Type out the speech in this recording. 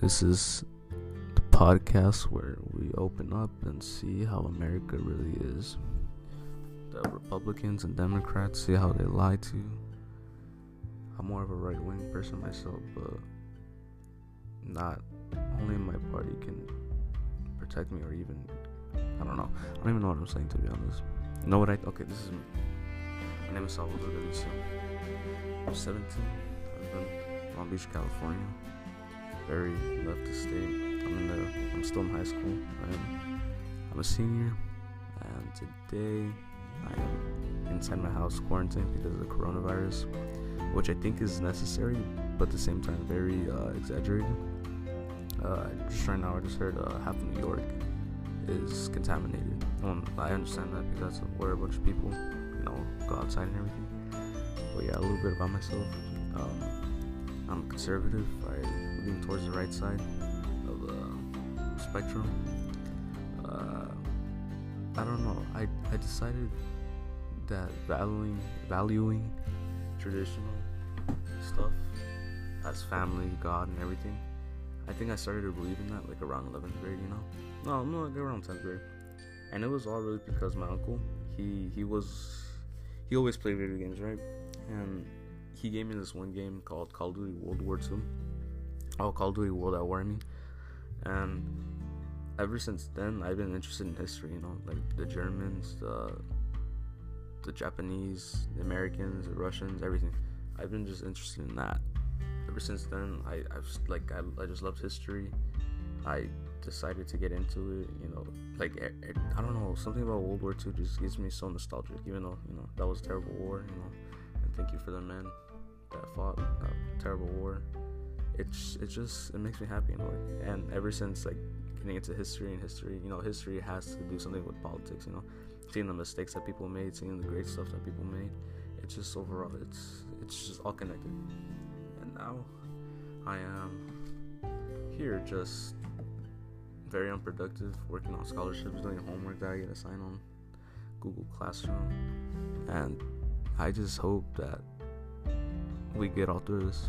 This is the podcast where we open up and see how America really is. The Republicans and Democrats see how they lie to you. I'm more of a right wing person myself, but not only my party can protect me or even I don't know. I don't even know what I'm saying to be honest. You know what I okay, this is me. My name is Salvador Galicia. I'm 17. I live in Long Beach, California. Very leftist state. I'm in the I'm still in high school. I'm I'm a senior and today I am inside my house quarantined because of the coronavirus, which I think is necessary, but at the same time very uh, exaggerated. Uh, just right now, I just heard uh, half of New York is contaminated. I understand that because that's where a bunch of people, you know, go outside and everything. But yeah, a little bit about myself. Um, I'm conservative. I lean towards the right side of the spectrum. Uh, I don't know. I I decided that valuing valuing traditional stuff as family, God, and everything. I think I started to believe in that like around 11th grade. You know, no, no, like around 10th grade, and it was all really because my uncle he he was he always played video games, right? And he gave me this one game called Call of Duty World War II. Oh, Call of Duty World at War, I mean. And ever since then, I've been interested in history. You know, like the Germans, the the Japanese, the Americans, the Russians, everything. I've been just interested in that. Ever since then, I, I've like I, I just loved history. I decided to get into it. You know, like it, I don't know, something about World War II just gives me so nostalgic. Even though you know that was a terrible war. You know, and thank you for the men that fought that terrible war. It's it just it makes me happy. And ever since like getting into history and history, you know, history has to do something with politics. You know, seeing the mistakes that people made, seeing the great stuff that people made. It's just overall, it's it's just all connected. And now I am here just very unproductive, working on scholarships, doing homework that I get assigned on Google Classroom. And I just hope that we get all through this.